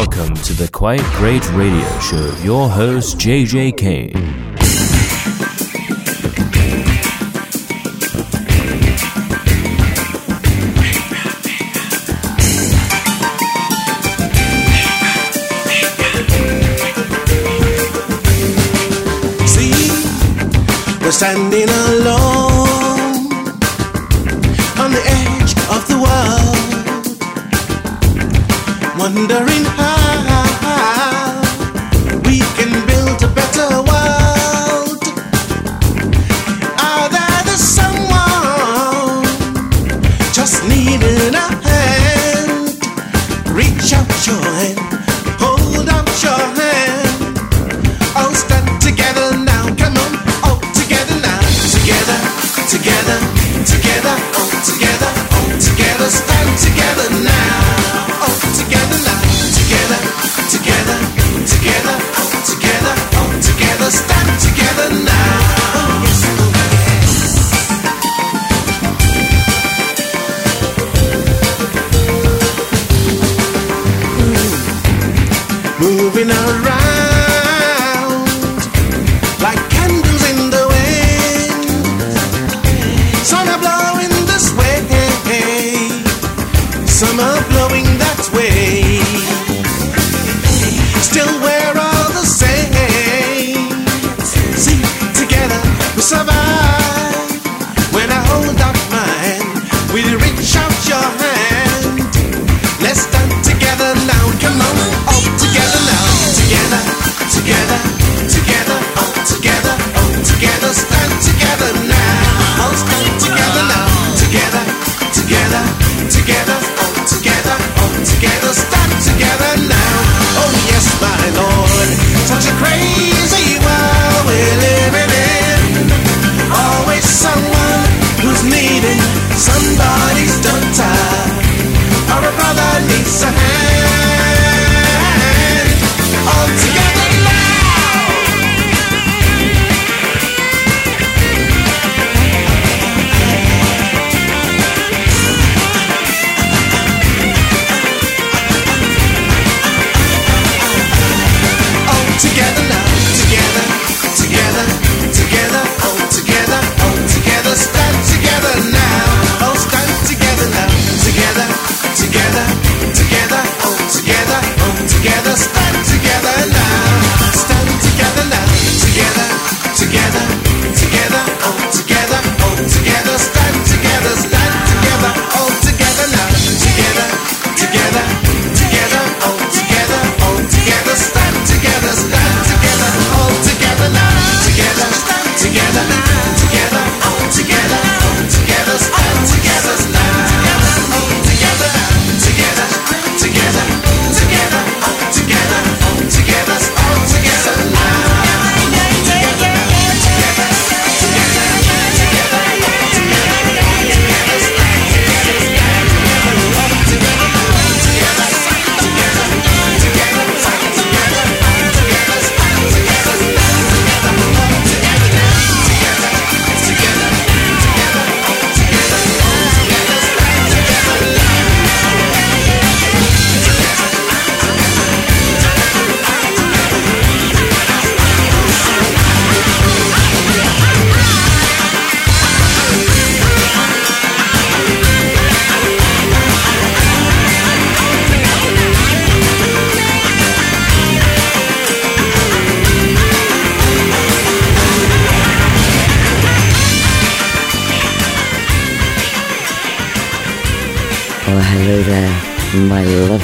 Welcome to the Quite Great Radio Show, your host, JJ Kane.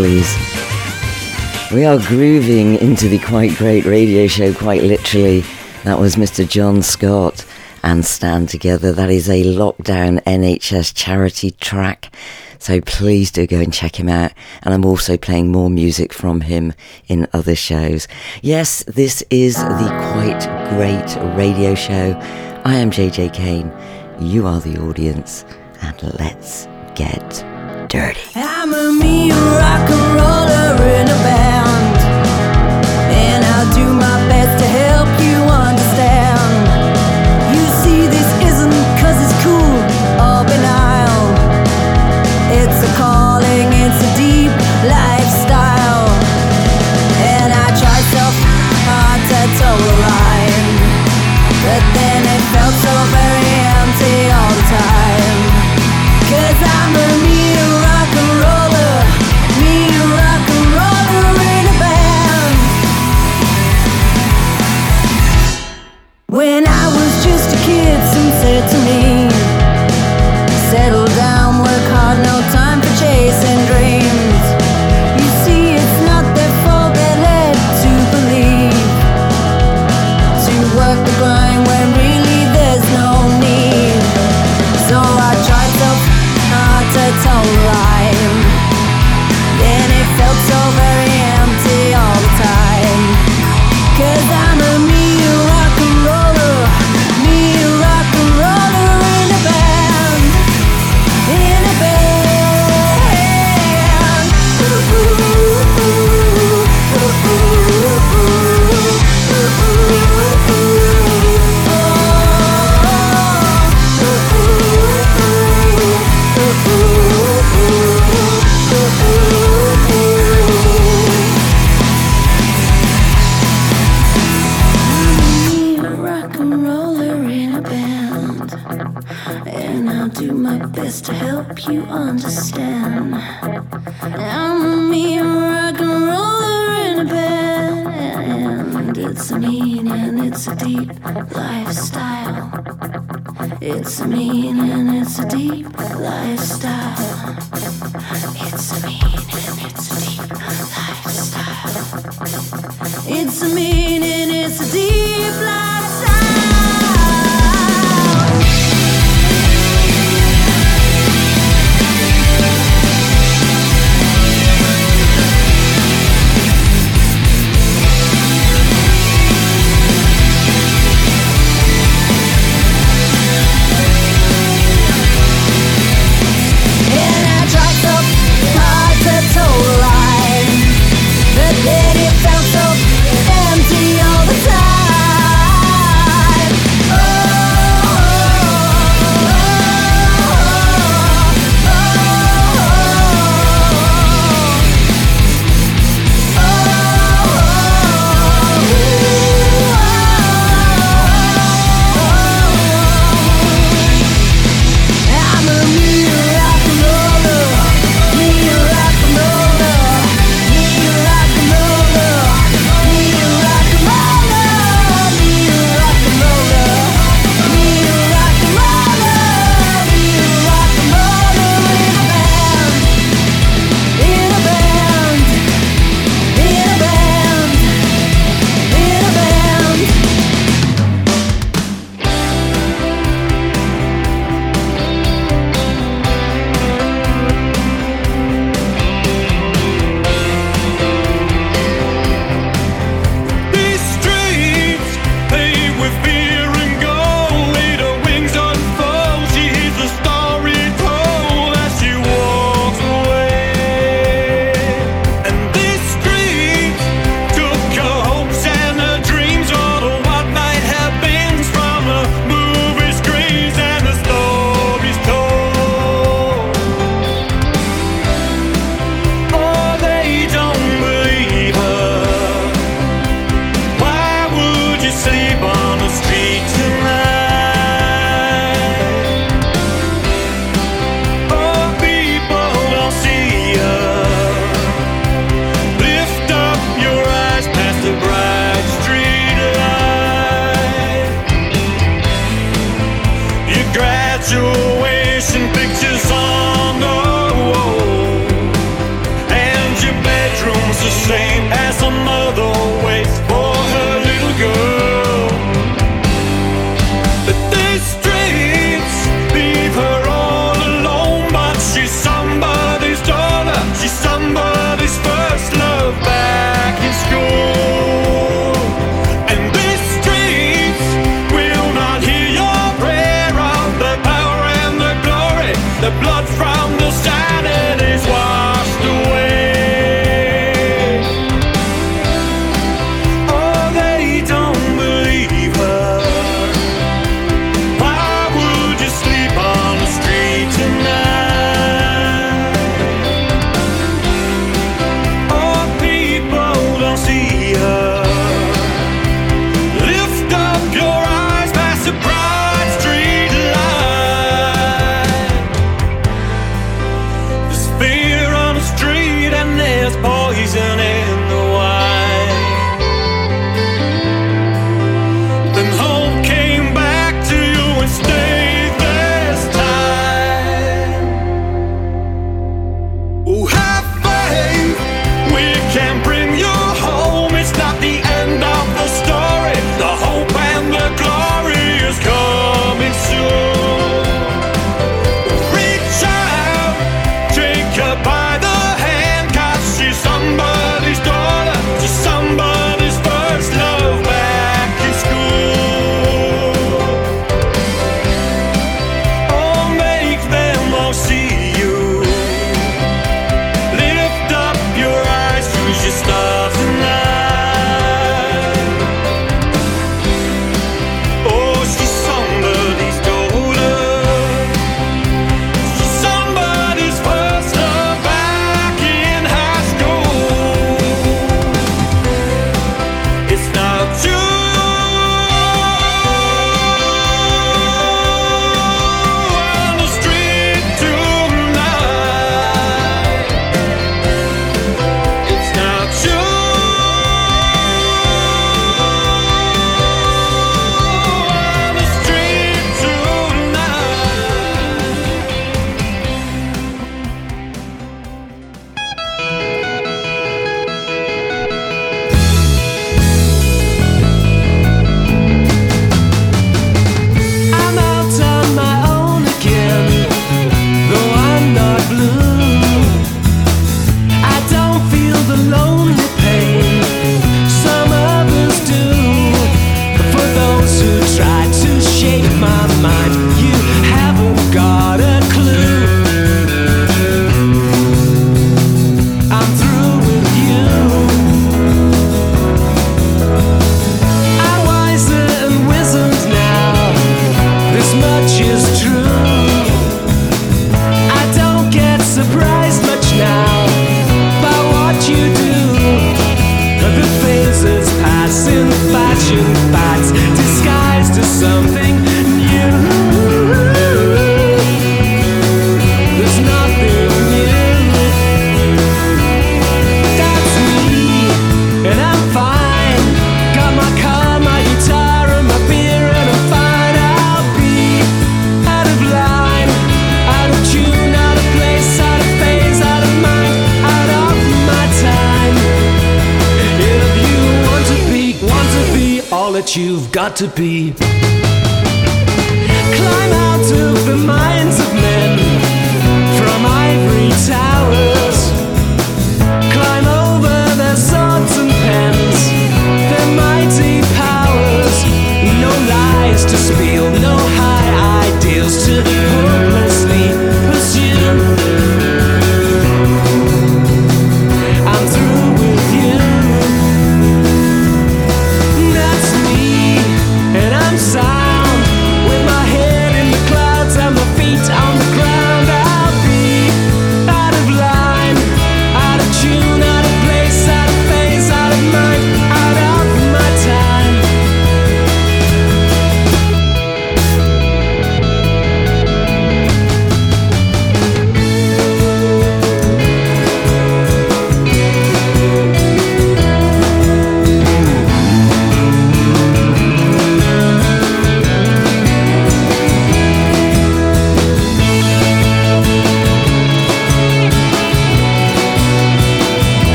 please. We are grooving into the quite great radio show, quite literally. That was Mr. Jon Scott and Stand Together. That is a lockdown NHS charity track. So please do go and check him out. And I'm also playing more music from him in other shows. Yes, this is the quite great radio show. I am JJ Kane. You are the audience. And let's get dirty. I'm a mean rock and roller in a bag.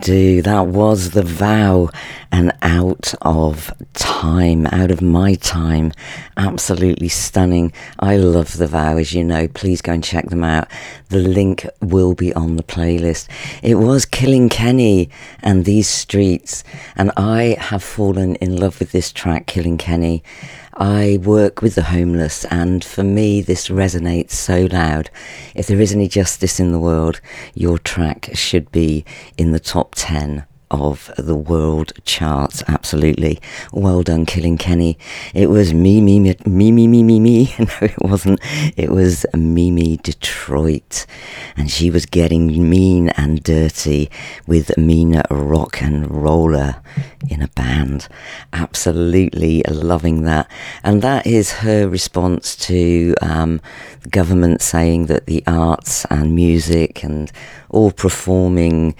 Do. That was The Vow and Out of Time, Out of My Time. Absolutely stunning. I love The Vow, as you know. Please go and check them out. The link will be on the playlist. It was Killing Kenny and These Streets, and I have fallen in love with this track, Killing Kenny. I work with the homeless, and for me, this resonates so loud. If there is any justice in the world, your track should be in the top 10 of the world charts. Absolutely. Well done, Killing Kenny. It was me, me, me, me, me, me, me. No, it wasn't. It was MeMe Detroit. And she was getting mean and dirty with Mina Rock and Roller in a band. Absolutely loving that. And that is her response to um, the government saying that the arts and music and all performing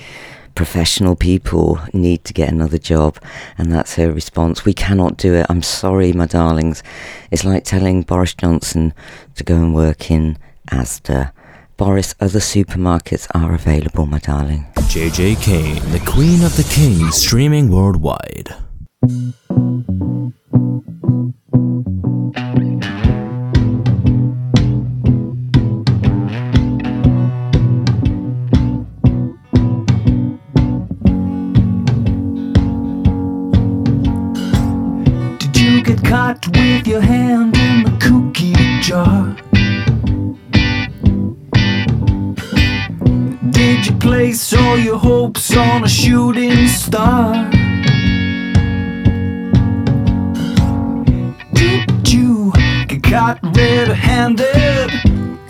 professional people need to get another job and that's her response. We cannot do it. I'm sorry my darlings. It's like telling boris johnson to go and work in asda. Boris other supermarkets are available my darling. JJ Kane, the Queen of the Kings, streaming worldwide. Caught with your hand in the cookie jar? Did you place all your hopes on a shooting star? Did you get caught red-handed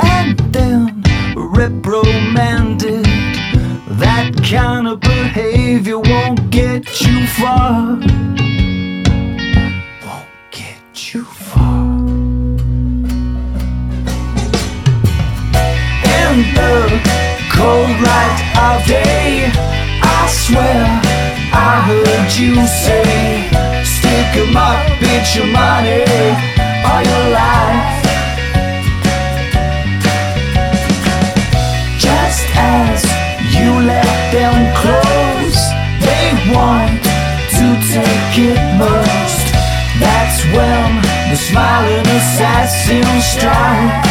and then reprimanded? That kind of behavior won't get you far. Won't you far. In the cold light of day, I swear I heard you say, Stick 'em up, bitch, your money or your life. Just as you let them close, they want to take it most. When the smiling assassins strike.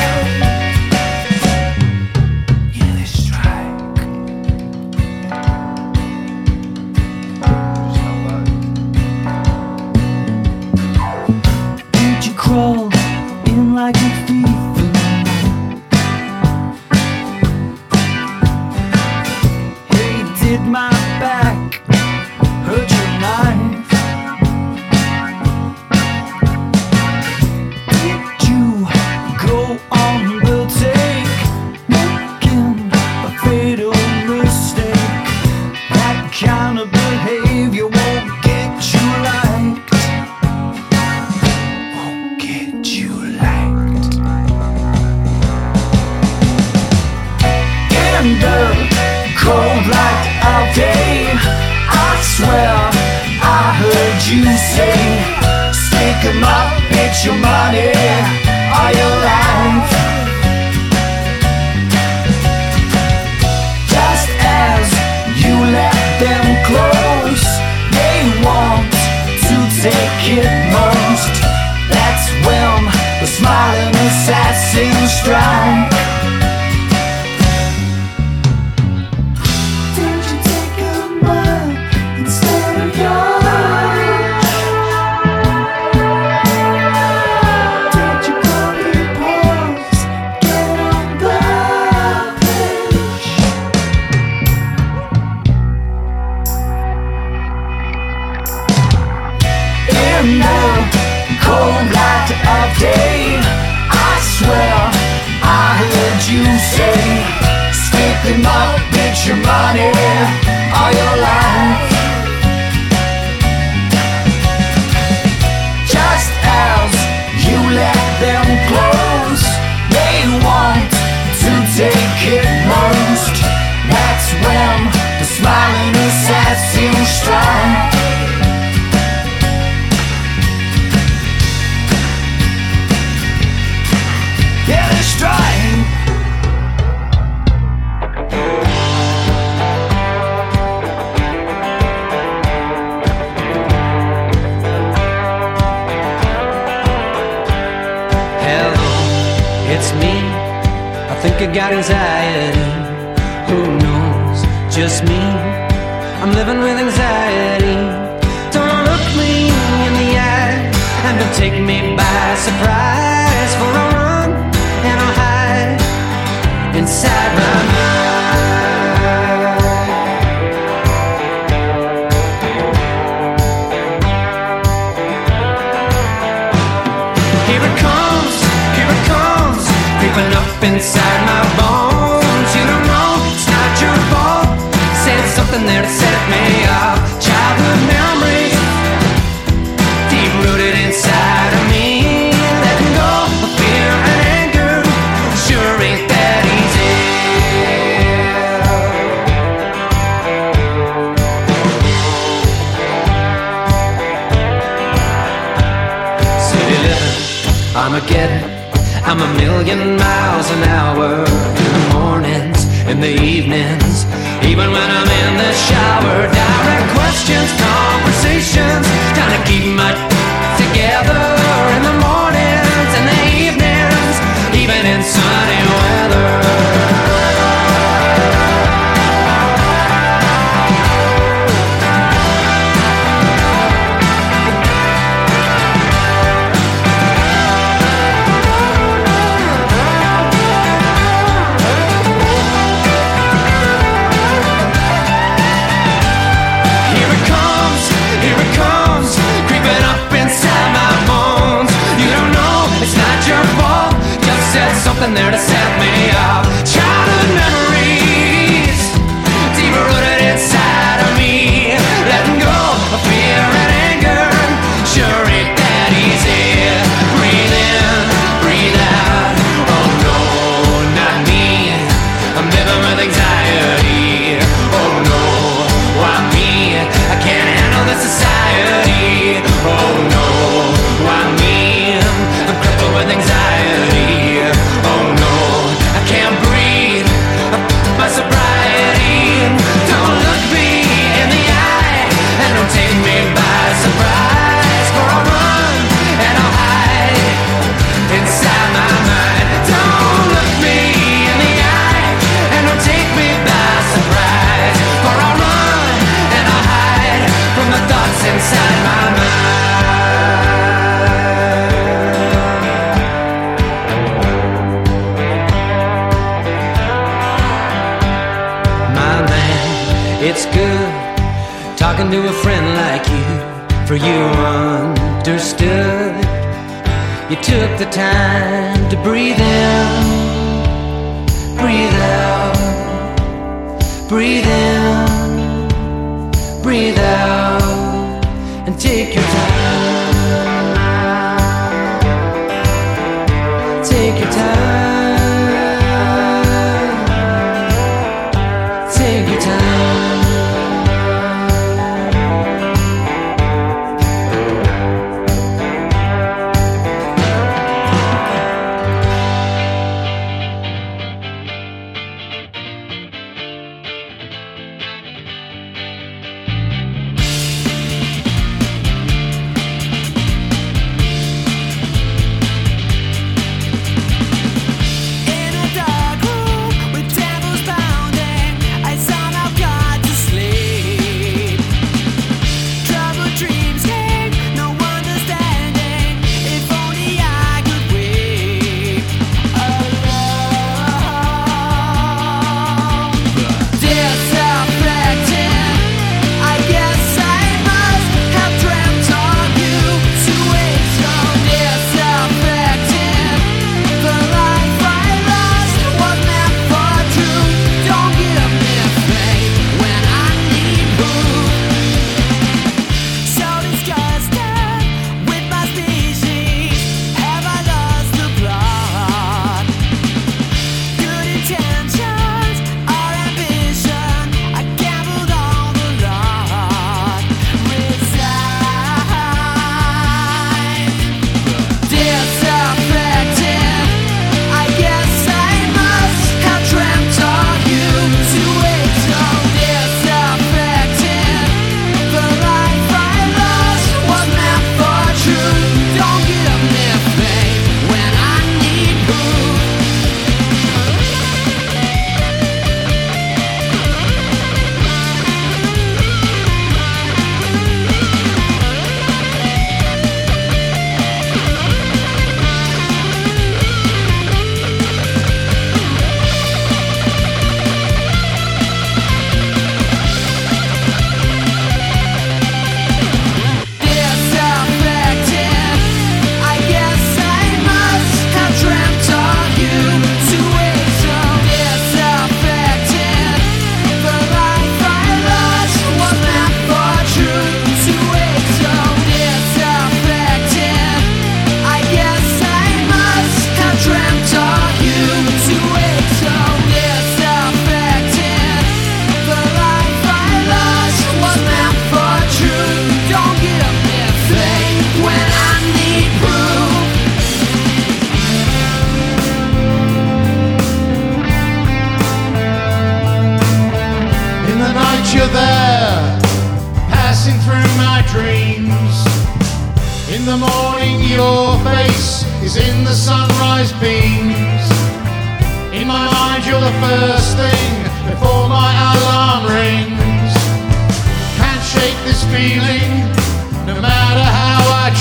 The time to breathe in,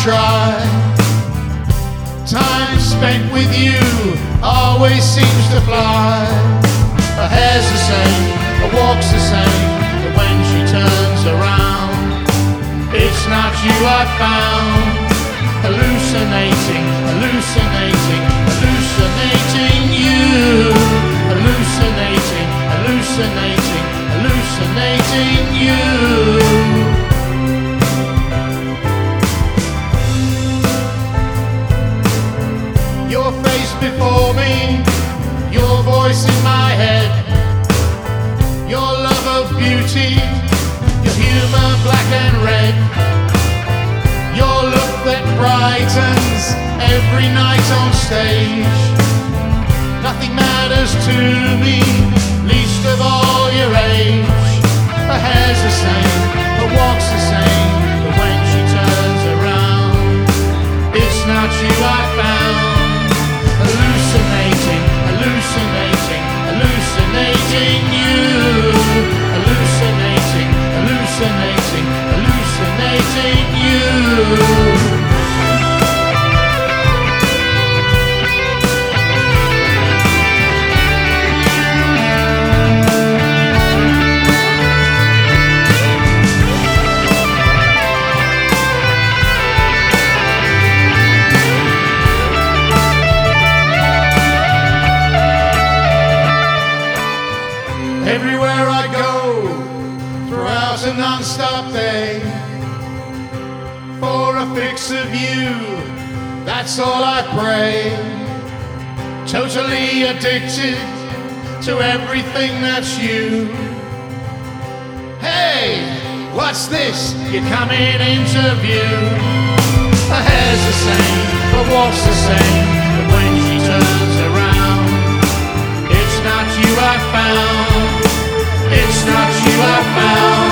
try. Time spent with you always seems to fly. Her hair's the same, her walk's the same, but when she turns around, it's not you I found. Hallucinating, hallucinating, hallucinating you. Hallucinating, hallucinating, hallucinating you. Before me, your voice in my head, your love of beauty, your humor black and red, your look that brightens every night on stage. Nothing matters to me, least of all your age. Her hair's the same, her walk's the same, but when she turns around, it's not you I you. Hallucinating, hallucinating, hallucinating you. That's all I pray. Totally addicted to everything that's you. Hey, what's this? You're coming into view. Her hair's the same, her walk's the same, but when she turns around, it's not you I found. It's not you I found.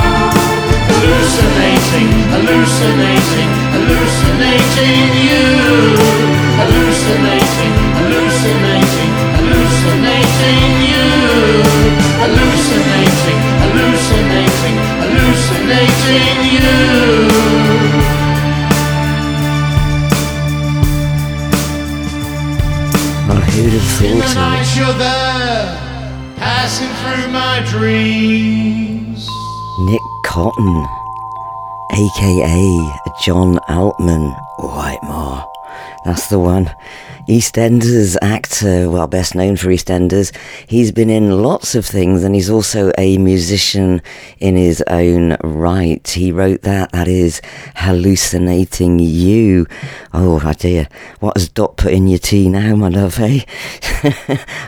Hallucinating, hallucinating, hallucinating you. Hallucinating, hallucinating, hallucinating you. Hallucinating, hallucinating, hallucinating you. In the night you're there, passing through my dreams. Nick Cotton, aka John Altman, Whitemore. That's the one. EastEnders actor, well, best known for EastEnders. He's been in lots of things and he's also a musician in his own right. He wrote that, that is Hallucinating You. Oh, dear. What has Dot put in your tea now, my love, eh?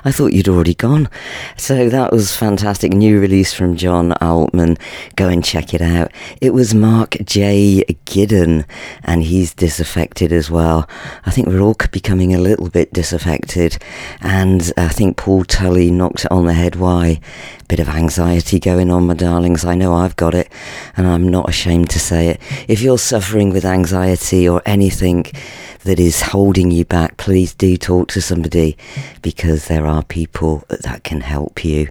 I thought you'd already gone. So that was fantastic. New release from John Altman. Go and check it out. It was Mark J. Gidden and he's disaffected as well. I think we're all becoming a little bit disaffected, and I think Paul Tully knocked it on the head. Why? Bit of anxiety going on, my darlings. I know I've got it, and I'm not ashamed to say it. If you're suffering with anxiety or anything that is holding you back, please do talk to somebody because there are people that can help you.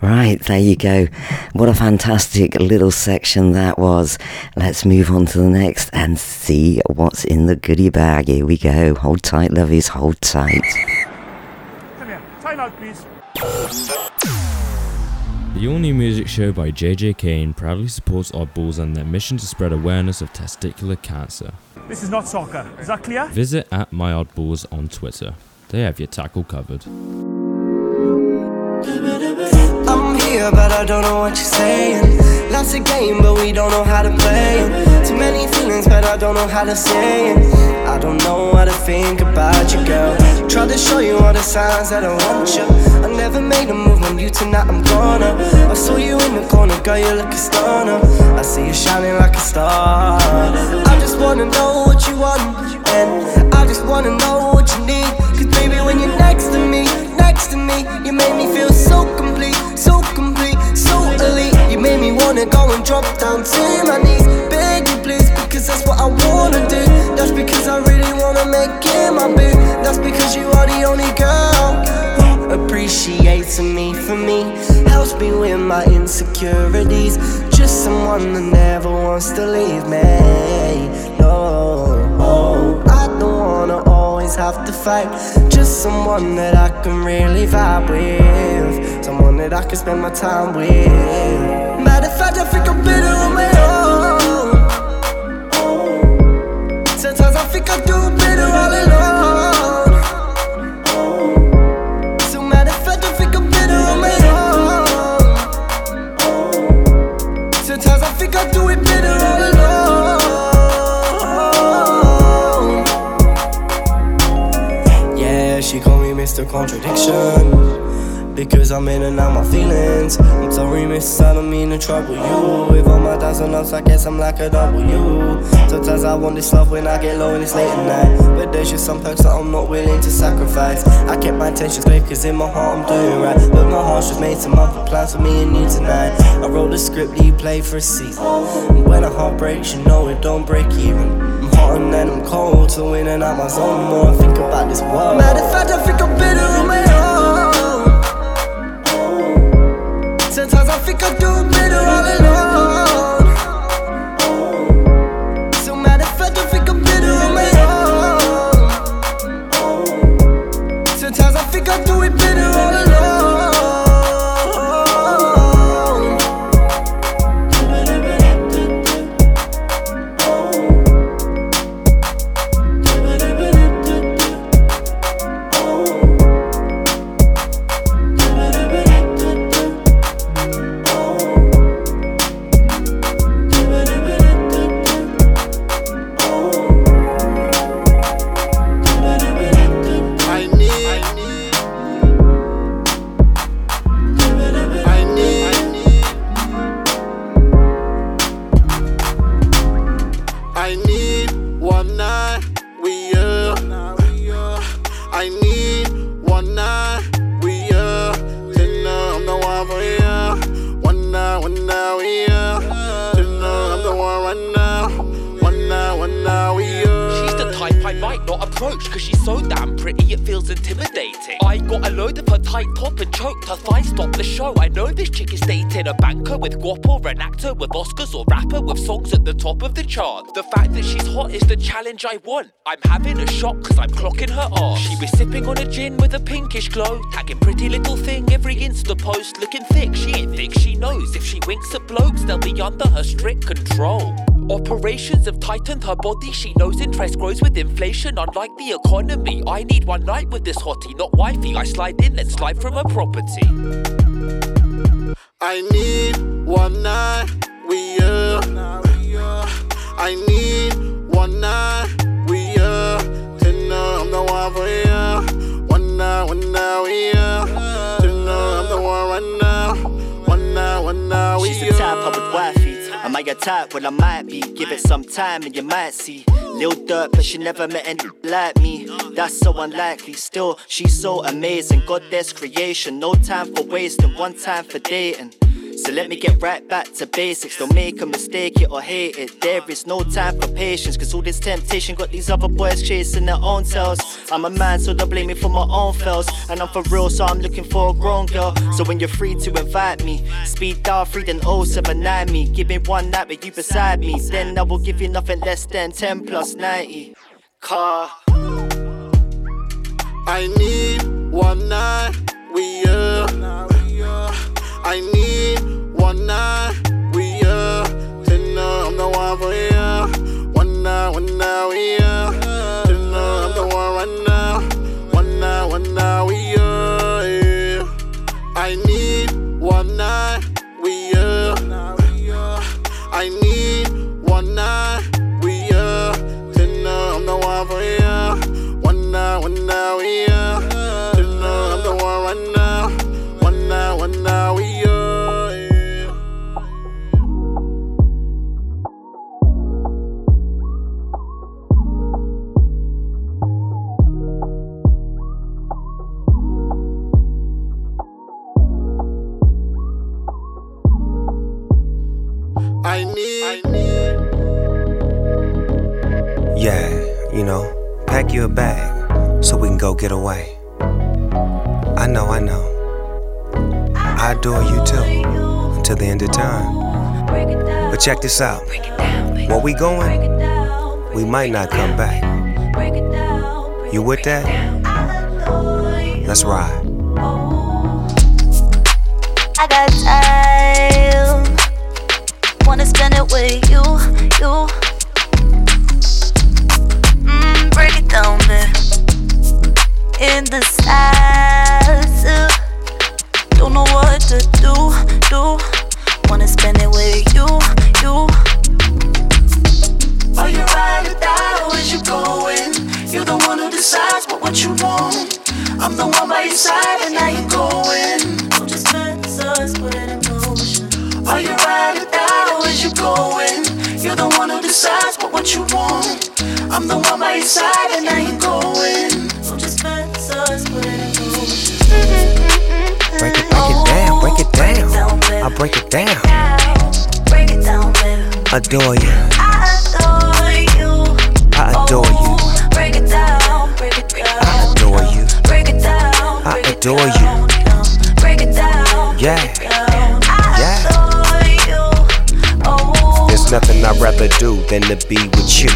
Right, there you go. What a fantastic little section that was. Let's move on to the next and see what's in the goodie bag. Here we go. Hold tight, lovies, hold tight. Come here. Time out, please. The all new music show by JJ Kane proudly supports Oddballs and their mission to spread awareness of testicular cancer. This is not soccer. Is that clear? Visit at MyOddballs on Twitter. They have your tackle covered. I'm here, but I don't know what you're saying. Lots of game, but we don't know how to play it. Too many feelings, but I don't know how to say it. I don't know how to think about you, girl. Tried to show you all the signs that I want you. I never made a move on you tonight, I'm gonna. I saw you in the corner, girl, you look a stunner. I see you shining like a star. I just wanna know what you want, and I just wanna know what you need. Cause baby, when you're next to me, next to me, you make me feel so complete, so complete, so elite. You made me wanna go and drop down to my knees, beg you please, because that's what I wanna do. That's because I really wanna make it my boo. That's because you are the only girl who appreciates me for me. Helps me with my insecurities. Just someone that never wants to leave me. No, oh, I don't wanna always have to fight. Just someone that I can really vibe with. Someone that I can spend my time with. Matter of fact, I think I'm better on my think I do better all alone. I better on my own. Sometimes I think I do it better all alone. Yeah, she call me Mr. Contradiction. Because I'm in and out my feelings. I'm sorry, miss, I don't mean to trouble you. With all my downs and ups, I guess I'm like a W. Sometimes I want this love when I get low and it's late at night. But there's just some perks that I'm not willing to sacrifice. I kept my intentions clear, cause in my heart I'm doing right. But my heart's just made some other plans for me and you tonight. I wrote the script that you play for a season. And when a heart breaks, you know it don't break even. I'm hot and then I'm cold, so in and out my zone. More I think about this world. Matter of fact, I think I'm better on my Sometimes I think I do better all alone. I think I'm better on my own. Sometimes I think I do it better all alone. Is the challenge I want I'm having a shock cause I'm clocking her off She was sipping on a gin with a pinkish glow Tagging pretty little thing every Insta post Looking thick, she ain't thick, she knows If she winks at blokes they'll be under her strict control Operations have tightened her body. She knows interest grows with inflation. Unlike the economy, I need one night with this hottie, not wifey. I slide in, let's slide from her property. I need one night with you. I need one night with you. To know I'm the one for you. One night, one night with you. To know I'm the one right now. One night, one night with She's you. the type I would wife it. Am I your type? Well, I might be. Give it some time and you might see. Lil dirt, but she never met any like me. That's so unlikely. Still, she's so amazing. God, there's creation. No time for wasting, one time for dating. So let me get right back to basics. Don't make a mistake it or hate it. There is no time for patience, cause all this temptation got these other boys chasing their own tails. I'm a man, so don't blame me for my own fails. And I'm for real, so I'm looking for a grown girl. So when you're free to invite me, speed dial free then 079 me. Give me one night with you beside me. Then I will give you nothing less than 10 plus 90. Car. I need one night with you. I need one night with you. Know I'm the one for you. One night, one night with you. Know I'm the one right now. One night, one night with you. I need one night with you. I need one night with you. Know I'm the one for you. One night, one night with you. Check this out. Where we going? We might not come back. You with that? Let's ride. I got time. Wanna spend it with you, you. Mm, break it down, babe. In the size. Don't know what to do, do. Wanna spend it the your side and now you're going. So just let us put it in motion. Are you ride or die or is you going? You're the one who decides what, what you want. I'm the one by your side and now you're going. So just let us put it in motion. Break it, break it down, break it oh, down. I break it down. Break it down, baby. Adore you. Do than to be with you.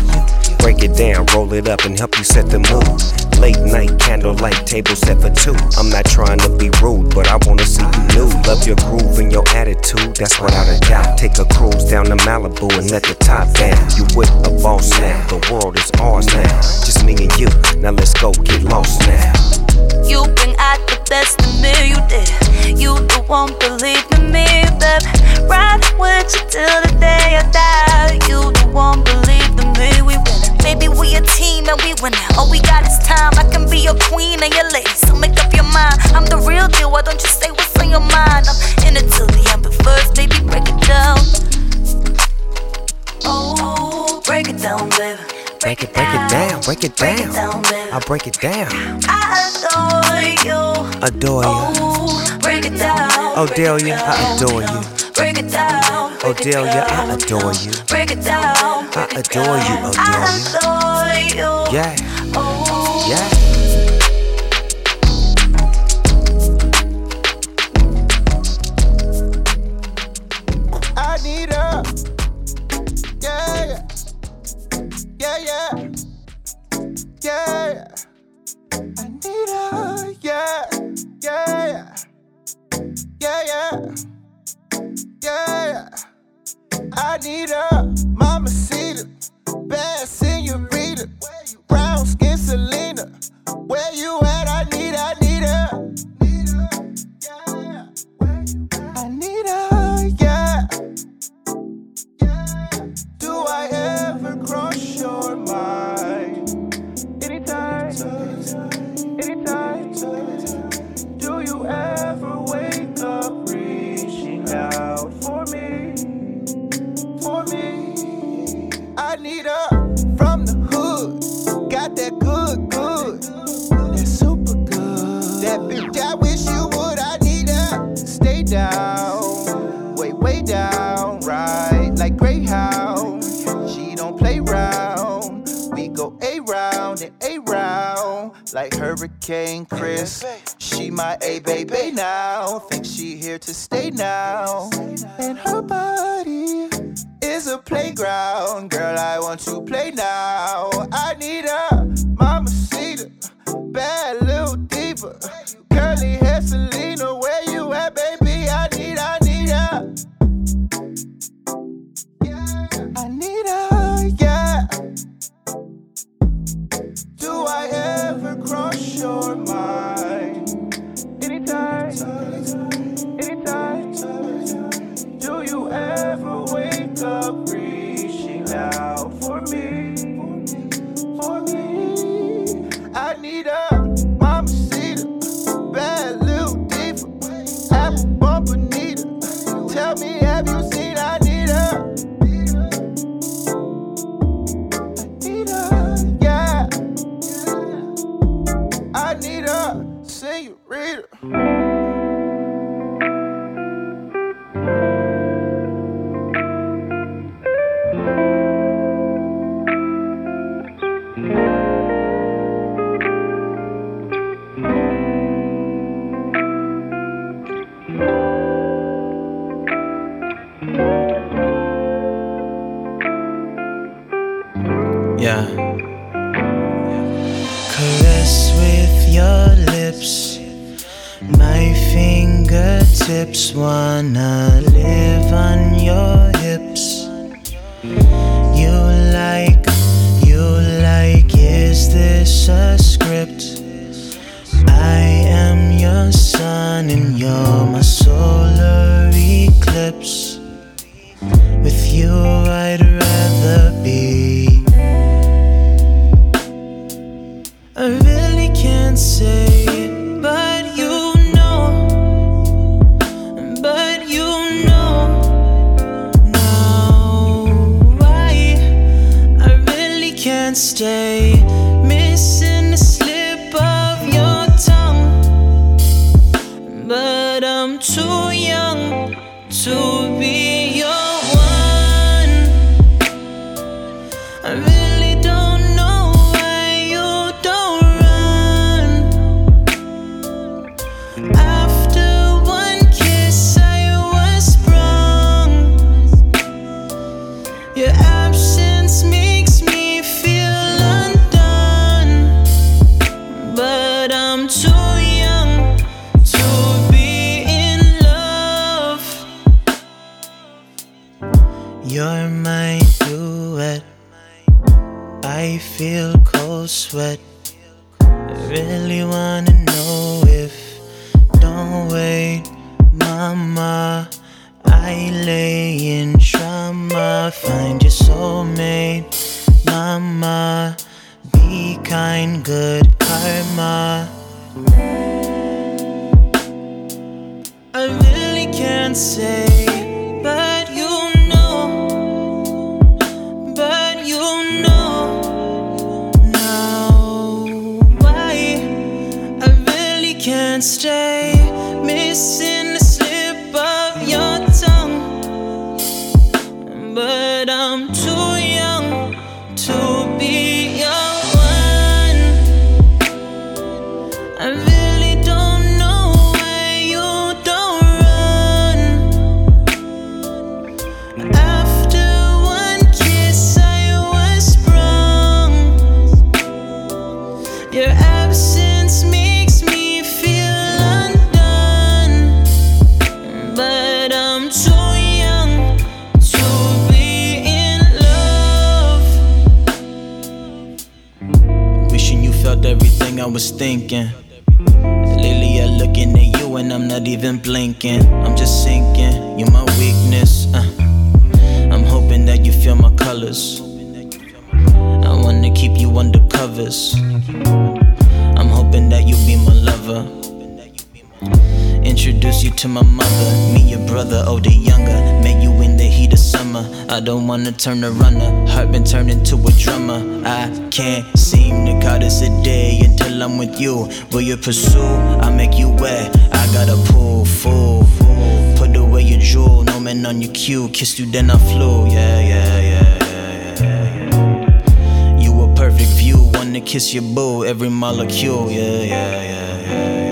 Break it down, roll it up, and help you set the mood. Late night candlelight table set for two. I'm not trying to be rude, but I wanna see you nude. Love your groove and your attitude, that's without a doubt. Take a cruise down to Malibu and let the top down. You with a boss now, the world is ours now. Just me and you, now let's go get lost now. You bring out the best in me, you did. You the one believe in me, babe. Ride with you till the day I die. You the one believe in me, we win. Baby, we a team and we win. All we got is time. I can be your queen and your lady, so make up your mind. I'm the real deal. Why don't you say what's on your mind? I'm in it till the end, but first, baby, break it down. Oh, break it down, baby. Break it, break it down, break it down. I break it down. I adore you. Adore you. Oh, break it down. Oh, Delia, I adore you. Break it down. Oh, Delia, I adore you. Break it down. I adore you, oh, adore you. Yeah, Oh, yeah. Yeah. I need her. Yeah, yeah, yeah, yeah, yeah. I need her. Mama Cedar, bad senorita, brown skin Selina. Where you at? I need, I need her. I need her, yeah. Do I ever cross your mind? Anytime, anytime. Do you ever wake up reaching out for me? For me, I need her from the hood. Hurricane Chris. She my A baby now. Think she here to stay now. And her body is a playground. Girl, I want to play now. I need her, Mama Cedar, bad little diva. Curly hair, Selina, where you at, baby? I need, I need her. I need her, yeah. Do I ever cross your mind? Anytime, anytime. Do you ever wake up reaching out for me? For me, I need a mama bad little diva, apple bumper. Tell me, have you senorita. Fingertips wanna live on your hips. You like, you like, is this a script? I am your sun and you're my solar eclipse. With you, I'd rather be. Can't cold sweat. Really wanna know if. Don't wait, mama. I lay in trauma. Find your soulmate, mama. Be kind, good karma. I really can't say, stay. Missing I was thinking. Lately, I'm looking at you and I'm not even blinking. I'm just sinking. You're my weakness. uh. I'm hoping that you feel my colors. I wanna keep you under covers. To my mother, me your brother, oh, older, younger. Met you in the heat of summer. I don't wanna turn a runner, heart been turned into a drummer. I can't seem to call this a day until I'm with you. Will you pursue? I make you wet. I got to pull full. Put away your jewel, no man on your cue. Kissed you, then I flew. Yeah, yeah, yeah, yeah, yeah. yeah. You a perfect view, wanna kiss your boo, every molecule. Yeah, yeah, yeah, yeah. I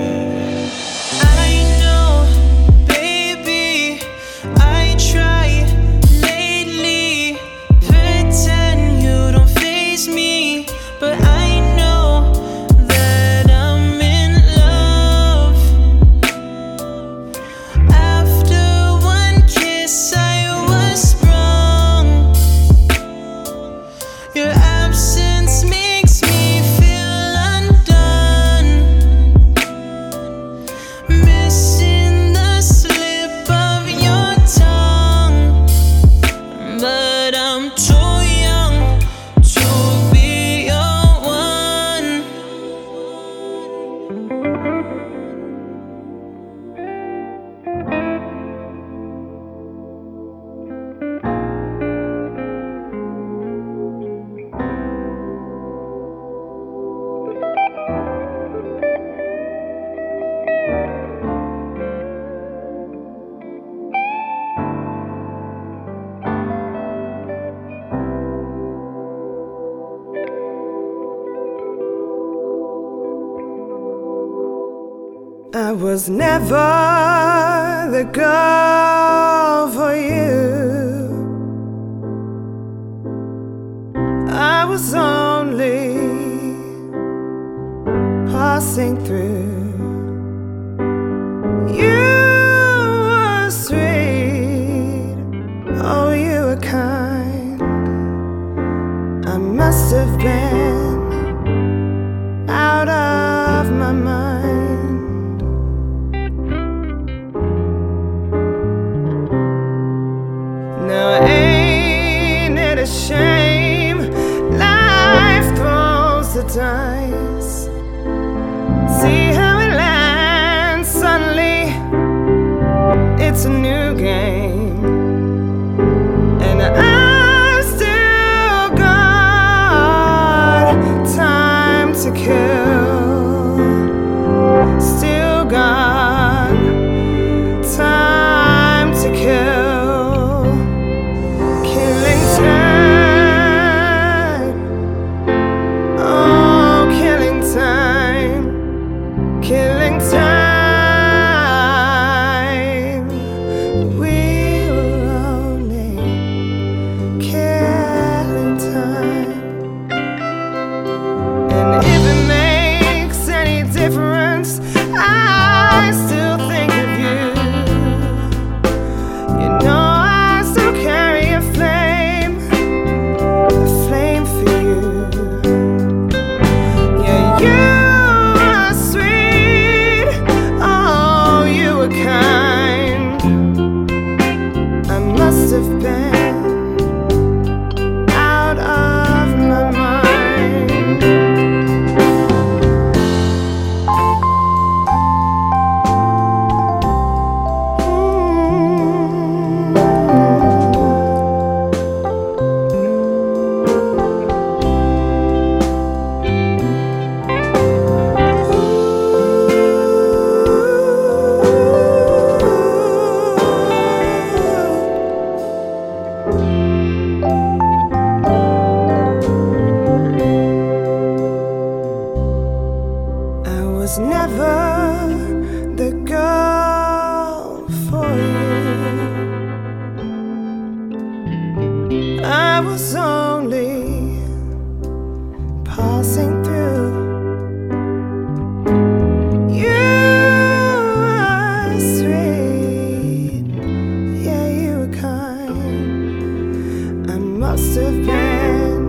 was never the girl for you. I was only passing through. friend.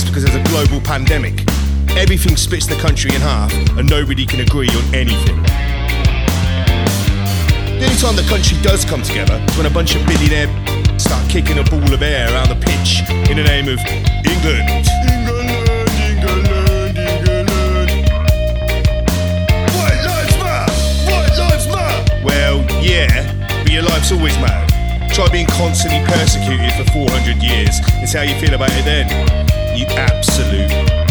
because there's a global pandemic. Everything splits the country in half, and nobody can agree on anything. The only time the country does come together is when a bunch of billionaires start kicking a ball of air around the pitch in the name of England. England, England, England. White lives matter! White lives matter! Well, yeah, but your life's always mad. Try being constantly persecuted for 400 years. It's how you feel about it then you absolute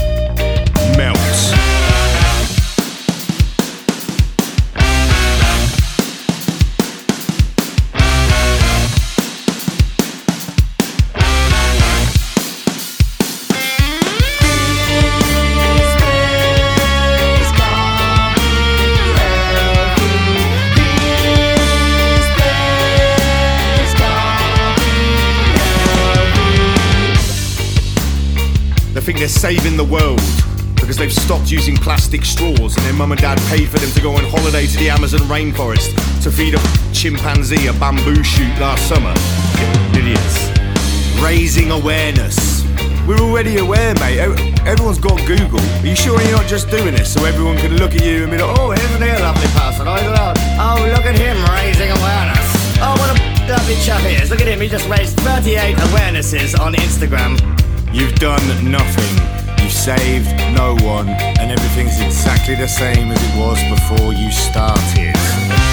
they're saving the world because they've stopped using plastic straws and their mum and dad paid for them to go on holiday to the Amazon rainforest to feed a chimpanzee a bamboo shoot last summer. Idiots. Raising awareness. We're already aware, mate. Everyone's got Google. Are you sure you're not just doing this so everyone can look at you and be like, oh, here's an lovely person. Oh, look at him raising awareness. Oh, what a lovely chap he is. Look at him, he just raised 38 awarenesses on Instagram. You've done nothing. You've saved no one, and everything's exactly the same as it was before you started.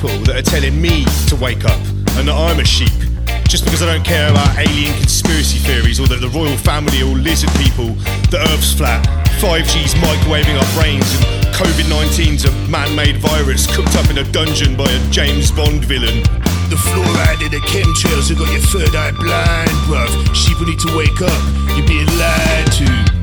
People that are telling me to wake up and that I'm a sheep? Just because I don't care about alien conspiracy theories or that the royal family are all lizard people, the Earth's flat, 5G's microwaving our brains, and COVID 19's a man made virus cooked up in a dungeon by a James Bond villain. The fluoride in the chemtrails have got your third eye blind, bruv. Sheep will need to wake up. You're being lied to.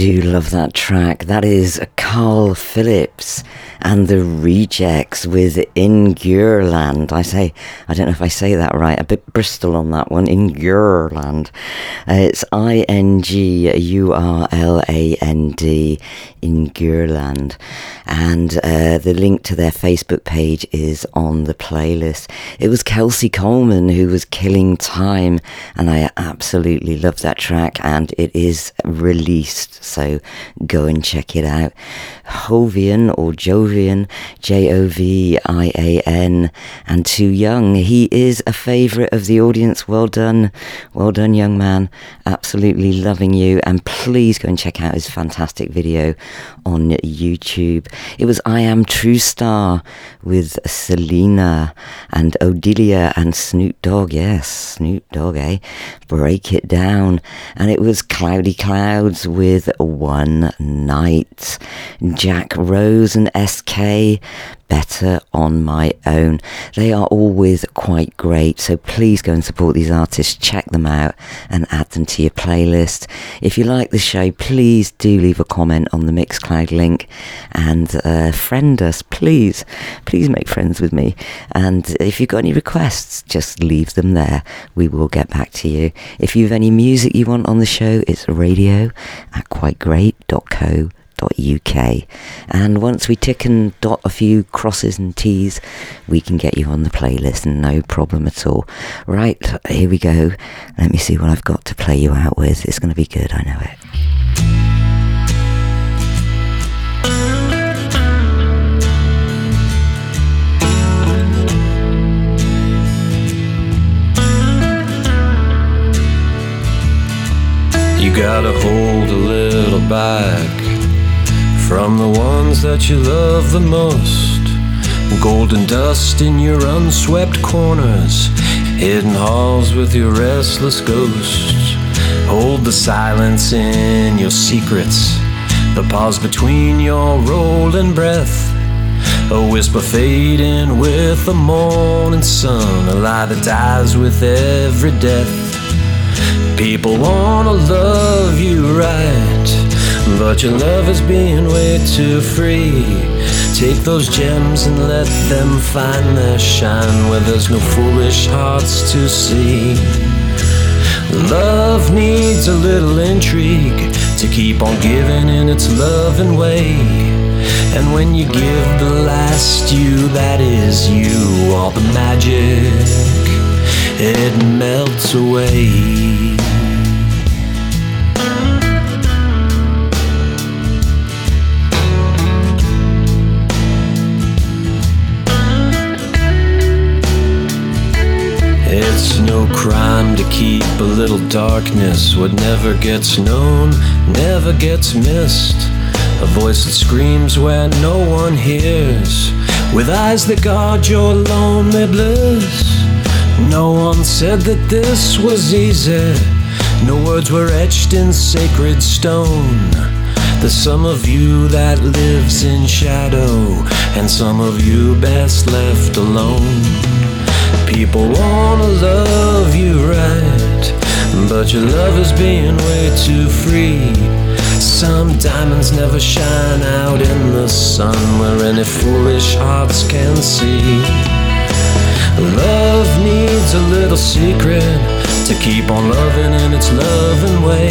Do love that track. That is Karl Philips and the Rejects with Ingurland. I say, I don't know if I say that right. A bit Bristol on that one. Ingurland. Uh, it's I N G U R L A N D. Ingurland. And uh, the link to their Facebook page is on the playlist. It was Kelsey Coleman who was killing time, and I absolutely love that track. And it is released, so go and check it out. Jovian or Jovian, J O V I A N, and Too Young. He is a favourite of the audience. Well done, well done, young man. Absolutely loving you, and please go and check out his fantastic video on YouTube. It was I Am Tru Starr with Selina and Odillia and Snoop Dogg. Yes, Snoop Dogg, eh? Break it down. And it was Cloudy Clouds with One Night. Jack Rose and SK. Better on my own. They are always quite great, so please go and support these artists, check them out, and add them to your playlist. If you like the show, please do leave a comment on the Mixcloud link and uh, friend us, please. Please make friends with me. And if you've got any requests, just leave them there. We will get back to you. If you have any music you want on the show, it's radio at quitegreat.co uk and once we tick and dot a few crosses and t's we can get you on the playlist and no problem at all. Right here we go. Let me see what i've got to play you out with. It's going to be good i know it. You gotta hold a little back from the ones that you love the most. Golden dust in your unswept corners, hidden halls with your restless ghosts. Hold the silence in your secrets, the pause between your rolling breath. A whisper fading with the morning sun, a lie that dies with every death. People wanna love you right, but your love is being way too free. Take those gems and let them find their shine where there's no foolish hearts to see. Love needs a little intrigue to keep on giving in its loving way. And when you give the last you, that is you, all the magic, it melts away. It's no crime to keep a little darkness. What never gets known never gets missed. A voice that screams where no one hears. With eyes that guard your lonely bliss. No one said that this was easy. No words were etched in sacred stone. There's some of you that lives in shadow, and some of you best left alone. People wanna love you right, but your love is being way too free. Some diamonds never shine out in the sun where any foolish hearts can see. Love needs a little secret to keep on loving in its loving way.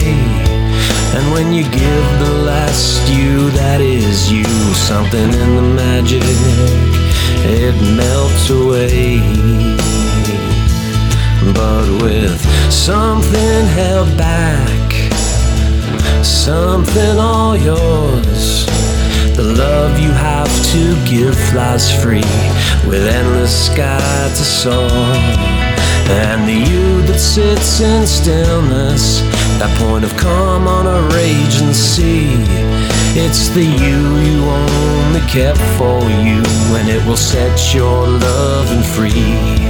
And when you give the last you, that is you, something in the magic, it melts away. But with something held back, something all yours. The love you have to give flies free with endless sky to soar. And the you that sits in stillness, that point of calm on a raging sea. It's the you you only kept for you, and it will set your loving free.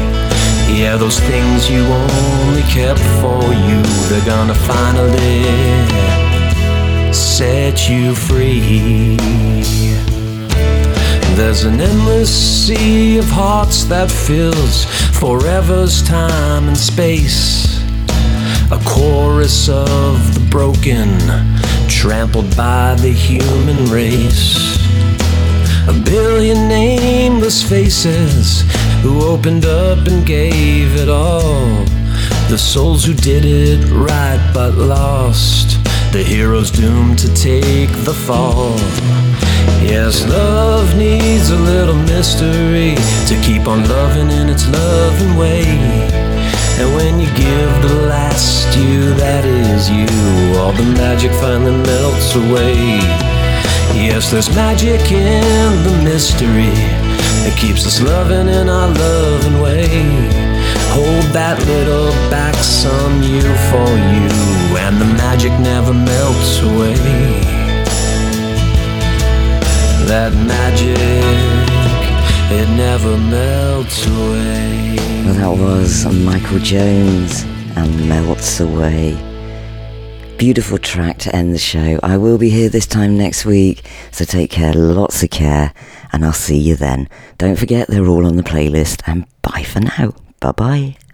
Yeah, those things you only kept for you, they're gonna finally set you free. There's an endless sea of hearts that fills forever's time and space. A chorus of the broken, trampled by the human race. A billion nameless faces who opened up and gave it all. The souls who did it right but lost. The heroes doomed to take the fall. Yes, love needs a little mystery to keep on loving in its loving way. And when you give the last you, that is you, all the magic finally melts away. Yes, there's magic in the mystery that keeps us loving in our loving way. Hold that little back, some you for you, and the magic never melts away. That magic, it never melts away. Well, that was Michael Jones and Melts Away. Beautiful track to end the show. I will be here this time next week, so take care, lots of care, and I'll see you then. Don't forget they're all on the playlist, and bye for now. Bye bye.